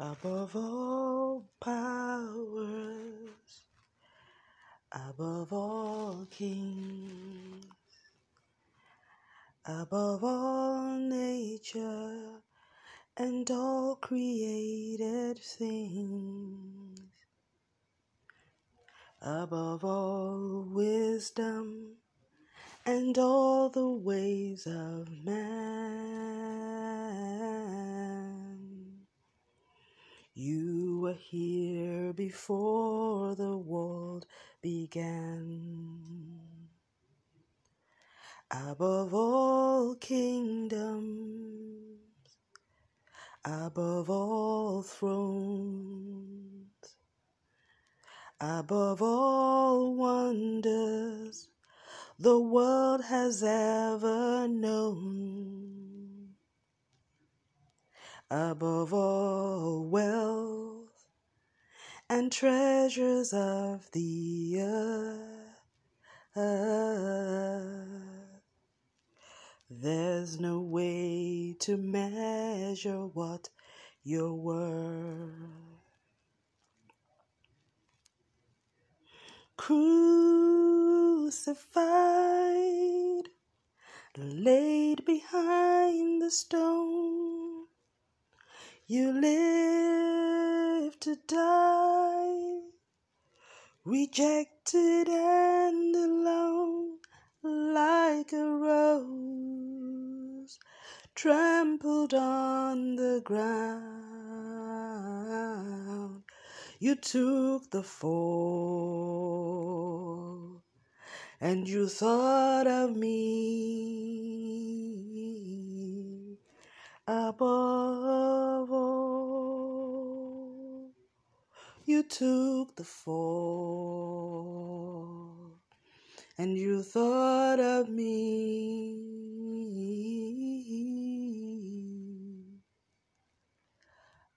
above all powers, above all kings, above all nature and all created things, above all wisdom and all the ways of man. You were here before the world began. Above all kingdoms, above all thrones, above all wonders the world has ever known. Above all wealth and treasures of the earth, there's no way to measure what you're worth. Crucified, laid behind the stone, you live to die, rejected and alone, like a rose trampled on the ground. You took the fall and you thought of me above took the fall and you thought of me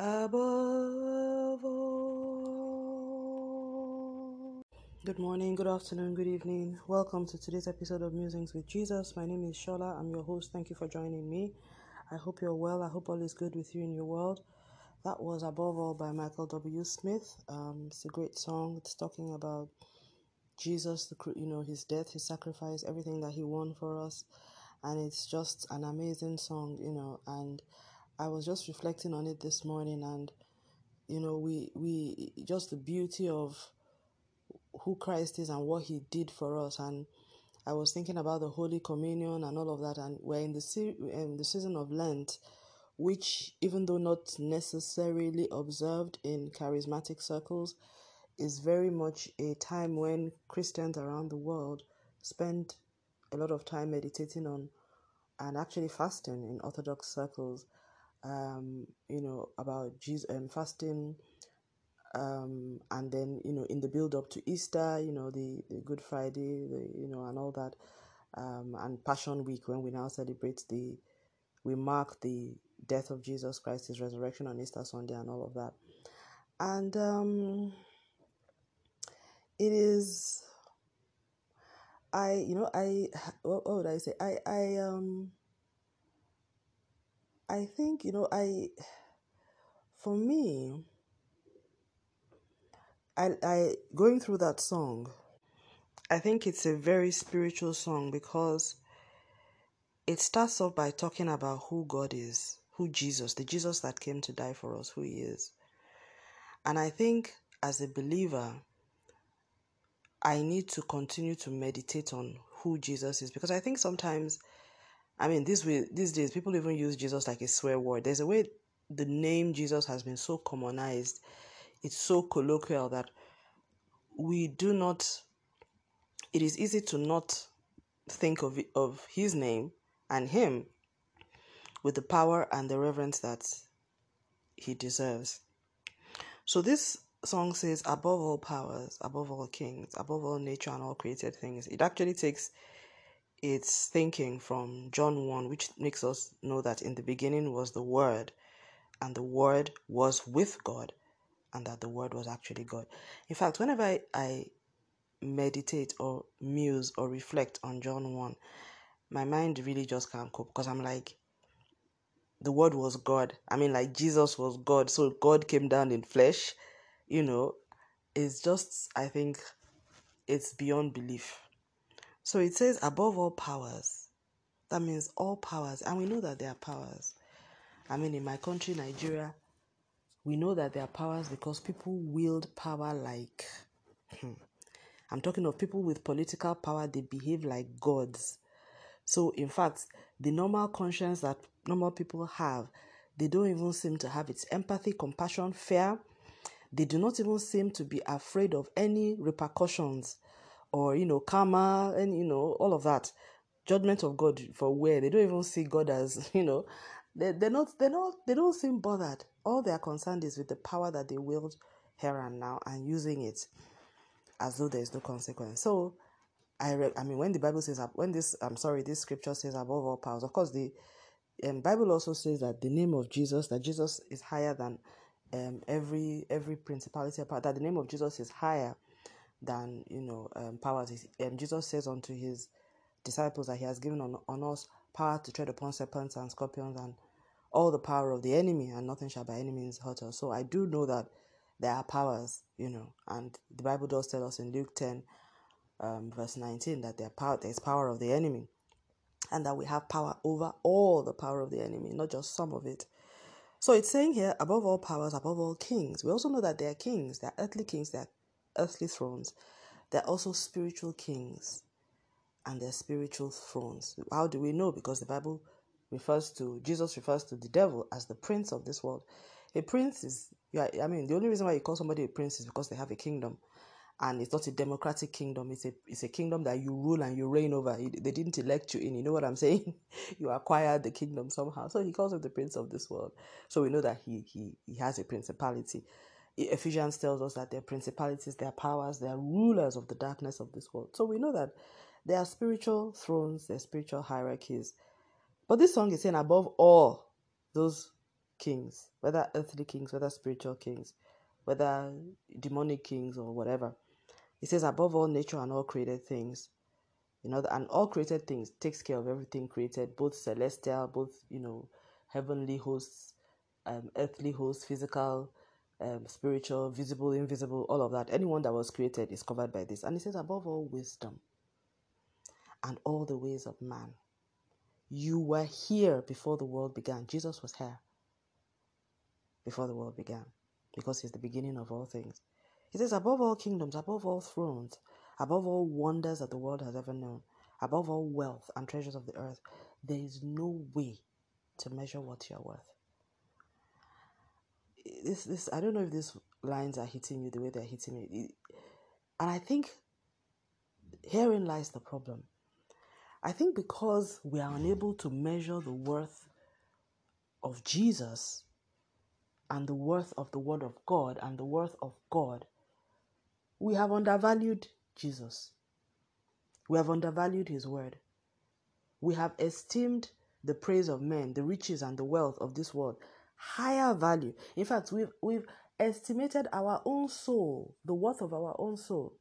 above all. Good morning, good afternoon, good evening. Welcome to today's episode of Musings with Jesus. My name is Shola. I'm your host. Thank you for joining me. I hope you're well. I hope all is good with you in your world. That was Above All by Michael W. Smith. Um, it's a great song. It's talking about Jesus, the you know his death, his sacrifice, everything that he won for us, and it's just an amazing song, you know. And I was just reflecting on it this morning, and you know, we we just the beauty of who Christ is and what He did for us, and I was thinking about the Holy Communion and all of that, and we're in the se- in the season of Lent, which even though not necessarily observed in charismatic circles, is very much a time when Christians around the world spend a lot of time meditating on and actually fasting in Orthodox circles um, you know, about Jesus um, fasting, um, and then you know, in the build up to Easter, you know, the, the Good Friday, the you know, and all that, um, and Passion Week when we now celebrate the, we mark the death of Jesus Christ, His resurrection on Easter Sunday, and all of that, and um, it is. I, you know, I, what, what would I say? I, I, um, I think, you know, I, for me, I, I, going through that song, I think it's a very spiritual song because it starts off by talking about who God is, who Jesus, the Jesus that came to die for us, who He is. And I think as a believer, I need to continue to meditate on who Jesus is because I think sometimes I mean, this way, these days, people even use Jesus like a swear word. There's a way the name Jesus has been so commonized, it's so colloquial that we do not. It is easy to not think of of His name and Him with the power and the reverence that He deserves. So this song says, "Above all powers, above all kings, above all nature and all created things." It actually takes it's thinking from John 1, which makes us know that in the beginning was the Word, and the Word was with God, and that the Word was actually God. In fact, whenever I, I meditate or muse or reflect on John 1, my mind really just can't cope because I'm like, the word was God. I mean, like Jesus was God, so God came down in flesh, you know, it's just, I think, it's beyond belief. So it says, above all powers. That means all powers. And we know that there are powers. I mean, in my country, Nigeria, we know that there are powers because people wield power like. Hmm, I'm talking of people with political power, they behave like gods. So, in fact, the normal conscience that normal people have, they don't even seem to have its empathy, compassion, fear. They do not even seem to be afraid of any repercussions or, you know, karma and, you know, all of that. Judgment of God for where they don't even see God as, you know, they, they're not, they're not, they don't seem bothered. All they are concerned is with the power that they wield here and now and using it as though there is no consequence. So, I re- I mean, when the Bible says when this I'm sorry, this scripture says above all powers. Of course, the um, Bible also says that the name of Jesus, that Jesus is higher than um, every every principality. That the name of Jesus is higher than you know um, powers. Um, Jesus says unto his disciples that he has given on, on us power to tread upon serpents and scorpions and all the power of the enemy, and nothing shall by any means hurt us. So I do know that there are powers, you know, and the Bible does tell us in Luke ten um, verse 19 that there power, there's power of the enemy and that we have power over all the power of the enemy, not just some of it. So it's saying here, above all powers, above all kings. We also know that there are kings, there are earthly kings, there are earthly thrones. There are also spiritual kings and their spiritual thrones. How do we know? Because the Bible refers to, Jesus refers to the devil as the prince of this world. A prince is, I mean, the only reason why you call somebody a prince is because they have a kingdom and it's not a democratic kingdom it's a it's a kingdom that you rule and you reign over. They didn't elect you in you know what i'm saying? You acquired the kingdom somehow. So he calls him the prince of this world. So we know that he he he has a principality. Ephesians tells us that they're principalities they're powers they're rulers of the darkness of this world. So we know that there are spiritual thrones there are spiritual hierarchies. But this song is saying above all those kings whether earthly kings whether spiritual kings whether demonic kings or whatever he says, above all nature and all created things, you know, and all created things takes care of everything created, both celestial, both, you know, heavenly hosts, um, earthly hosts, physical, um, spiritual, visible, invisible, all of that. Anyone that was created is covered by this. And he says, above all wisdom and all the ways of man. You were here before the world began. Jesus was here before the world began because he's the beginning of all things. He says, above all kingdoms, above all thrones, above all wonders that the world has ever known, above all wealth and treasures of the earth, there is no way to measure what you're worth. This, this, I don't know if these lines are hitting you the way they're hitting me. And I think herein lies the problem. I think because we are unable to measure the worth of Jesus and the worth of the Word of God and the worth of God, we have undervalued Jesus. We have undervalued his word. We have esteemed the praise of men, the riches and the wealth of this world higher value. In fact, we've we've estimated our own soul, the worth of our own soul,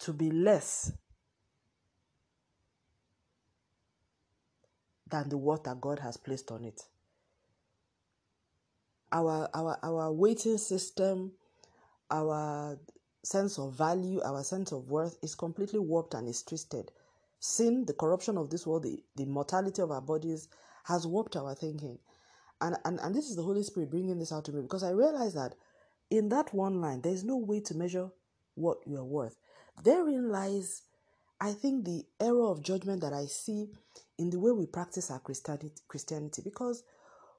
to be less than the worth that God has placed on it. Our our our weighting system, our sense of value, our sense of worth is completely warped and is twisted. Sin, the corruption of this world, the, the mortality of our bodies has warped our thinking. And, and, and this is the Holy Spirit bringing this out to me because I realize that in that one line, there's no way to measure what you are worth. Therein lies, I think, the error of judgment that I see in the way we practice our Christianity, Christianity because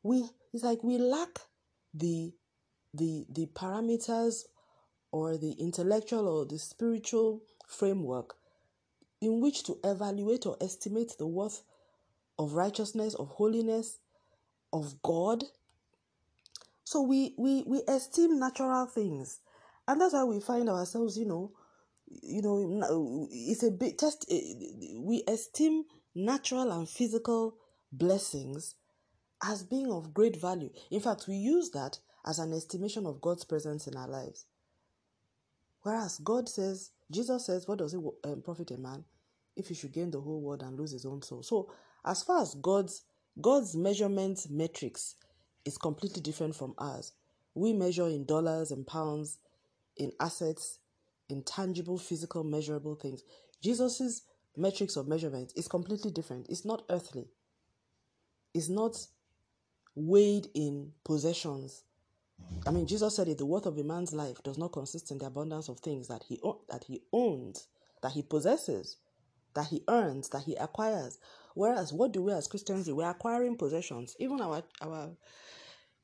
we it's like we lack the the the parameters or the intellectual or the spiritual framework in which to evaluate or estimate the worth of righteousness, of holiness, of God. So we, we, we esteem natural things. And that's why we find ourselves, you know, you know, it's a bit just eh, we esteem natural and physical blessings as being of great value. In fact, we use that as an estimation of God's presence in our lives. Whereas God says, Jesus says, what does it um, profit a man if he should gain the whole world and lose his own soul? So, as far as God's God's measurement metrics is completely different from ours. We measure in dollars and pounds, in assets, in tangible, physical, measurable things. Jesus's metrics of measurement is completely different. It's not earthly. It's not weighed in possessions. I mean, Jesus said it: the worth of a man's life does not consist in the abundance of things that he that he owns, that he possesses, that he earns, that he acquires. Whereas, what do we as Christians do? We're acquiring possessions. Even our our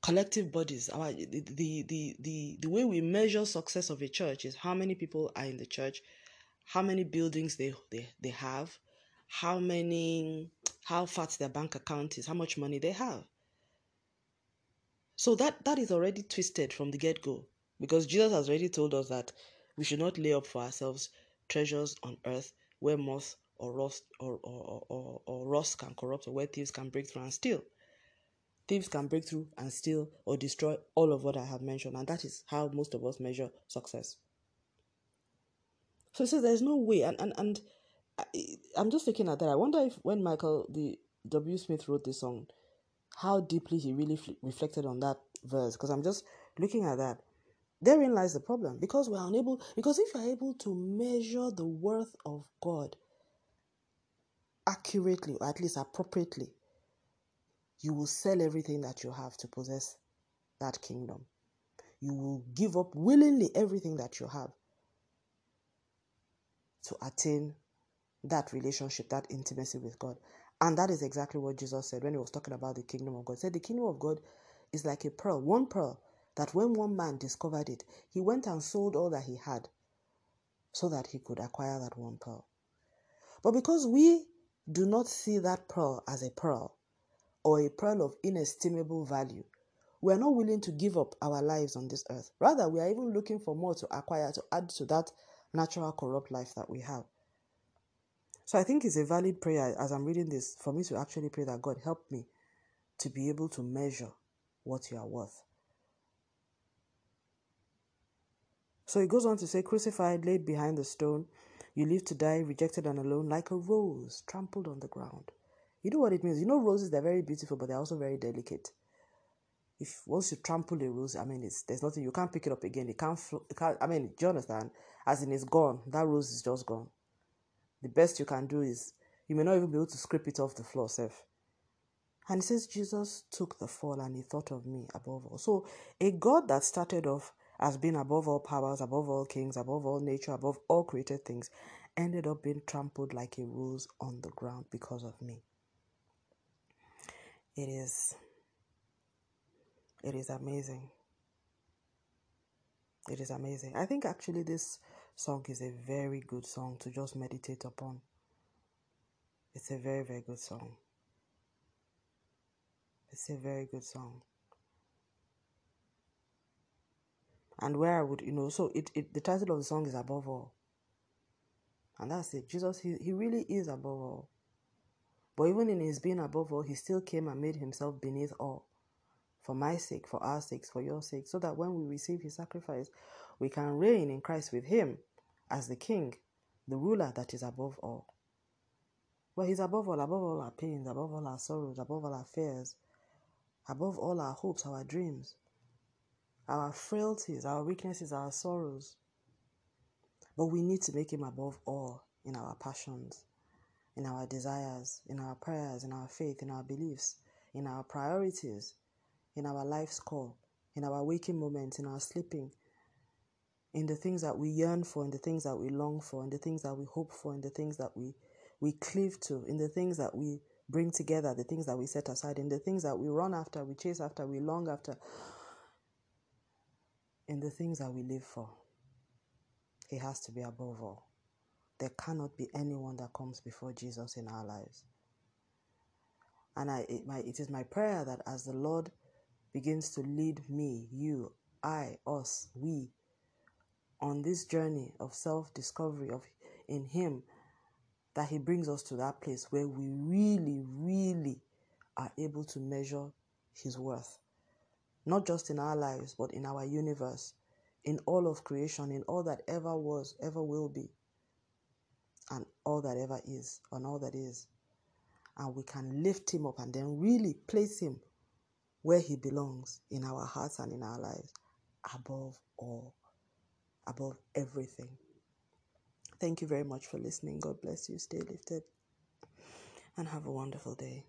collective bodies, our the, the the the the way we measure success of a church is how many people are in the church, how many buildings they they, they have, how many how fat their bank account is, how much money they have. So that that is already twisted from the get-go because Jesus has already told us that we should not lay up for ourselves treasures on earth where moth or rust or, or, or, or rust can corrupt or where thieves can break through and steal. Thieves can break through and steal or destroy all of what I have mentioned, and that is how most of us measure success. So, so there's no way, and and and I, I'm just looking at that. I wonder if when Michael the W. Smith wrote this song, how deeply he really reflected on that verse. Because I'm just looking at that. Therein lies the problem. Because we're unable. Because if you're able to measure the worth of God accurately, or at least appropriately, you will sell everything that you have to possess that kingdom. You will give up willingly everything that you have to attain that relationship, that intimacy with God. And that is exactly what Jesus said when he was talking about the kingdom of God. He said the kingdom of God is like a pearl, one pearl, that when one man discovered it, he went and sold all that he had so that he could acquire that one pearl. But because we do not see that pearl as a pearl or a pearl of inestimable value, we are not willing to give up our lives on this earth. Rather, we are even looking for more to acquire to add to that natural corrupt life that we have. So I think it's a valid prayer as I'm reading this for me to actually pray that God help me to be able to measure what you are worth. So he goes on to say, crucified, laid behind the stone, you live to die, rejected and alone, like a rose trampled on the ground. You know what it means? You know, roses, they're very beautiful, but they're also very delicate. If once you trample a rose, I mean, it's there's nothing, you can't pick it up again. It can't, it can't I mean, do you understand? As in, it's gone. That rose is just gone. The best you can do is, you may not even be able to scrape it off the floor, Seth. And he says, Jesus took the fall and he thought of me above all. So, a God that started off as being above all powers, above all kings, above all nature, above all created things, ended up being trampled like a rose on the ground because of me. It is it is amazing. It is amazing. I think actually this song is a very good song to just meditate upon. It's a very, very good song. It's a very good song. And where I would, you know, so it, it the title of the song is Above All. And that's it. Jesus, he, he really is above all. But even in his being above all, he still came and made himself beneath all. For my sake, for our sakes, for your sake, so that when we receive his sacrifice, we can reign in Christ with him as the king, the ruler that is above all. But he's above all, above all our pains, above all our sorrows, above all our fears, above all our hopes, our dreams, our frailties, our weaknesses, our sorrows. But we need to make him above all in our passions, in our desires, in our prayers, in our faith, in our beliefs, in our priorities, in our life's call, in our waking moments, in our sleeping, in the things that we yearn for, in the things that we long for, in the things that we hope for, in the things that we, we cleave to, in the things that we bring together, the things that we set aside, in the things that we run after, we chase after, we long after, in the things that we live for. He has to be above all. There cannot be anyone that comes before Jesus in our lives. And I, it, my, it is my prayer that as the Lord begins to lead me, you, I, us, we, on this journey of self discovery of in Him, that He brings us to that place where we really, really are able to measure His worth. Not just in our lives, but in our universe, in all of creation, in all that ever was, ever will be, and all that ever is, and all that is. and we can lift him up and then really place him where he belongs in our hearts and in our lives above all, above everything. Thank you very much for listening. God bless you. Stay lifted and have a wonderful day.